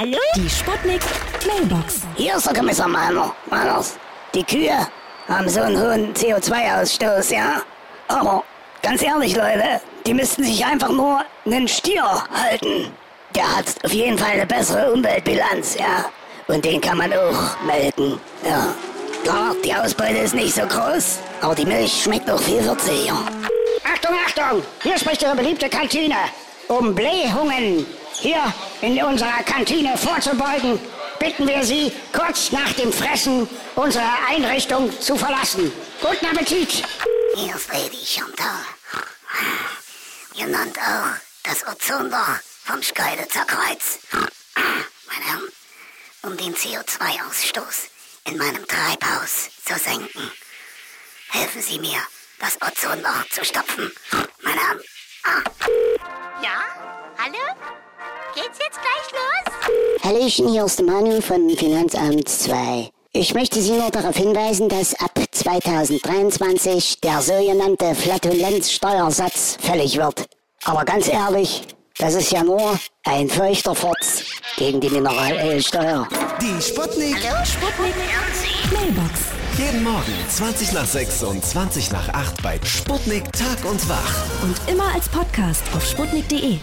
Hallo? Die Sputnik Mailbox. Hier ist der Kommissar Meiner. Meiners. Die Kühe haben so einen hohen CO2-Ausstoß, ja? Aber ganz ehrlich, Leute, die müssten sich einfach nur einen Stier halten. Der hat auf jeden Fall eine bessere Umweltbilanz, ja? Und den kann man auch melken, ja. Klar, die Ausbeute ist nicht so groß, aber die Milch schmeckt doch viel würziger. Achtung, Achtung! Hier spricht Ihre beliebte Kantine. Um Blähungen hier in unserer Kantine vorzubeugen, bitten wir Sie, kurz nach dem Fressen unsere Einrichtung zu verlassen. Guten Appetit! Hier ist Lady Chantal. Genannt auch das Ozonloch vom Schkeuditzer Kreuz. Meine Herren, um den CO2-Ausstoß in meinem Treibhaus zu senken, helfen Sie mir, das Ozonloch zu stopfen. Meine Herren, Geht's jetzt gleich los? Hallöchen, hier ist der Manu von Finanzamt 2. Ich möchte Sie nur darauf hinweisen, dass ab 2023 der sogenannte Flatulenzsteuersatz fällig wird. Aber ganz ehrlich, das ist ja nur ein feuchter Furz gegen die Mineralölsteuer. Die Sputnik. Sputnik Mailbox. Jeden Morgen 20 nach 6 und 20 nach 8 bei Sputnik Tag und Wach. Und immer als Podcast auf sputnik.de.